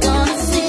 gonna see.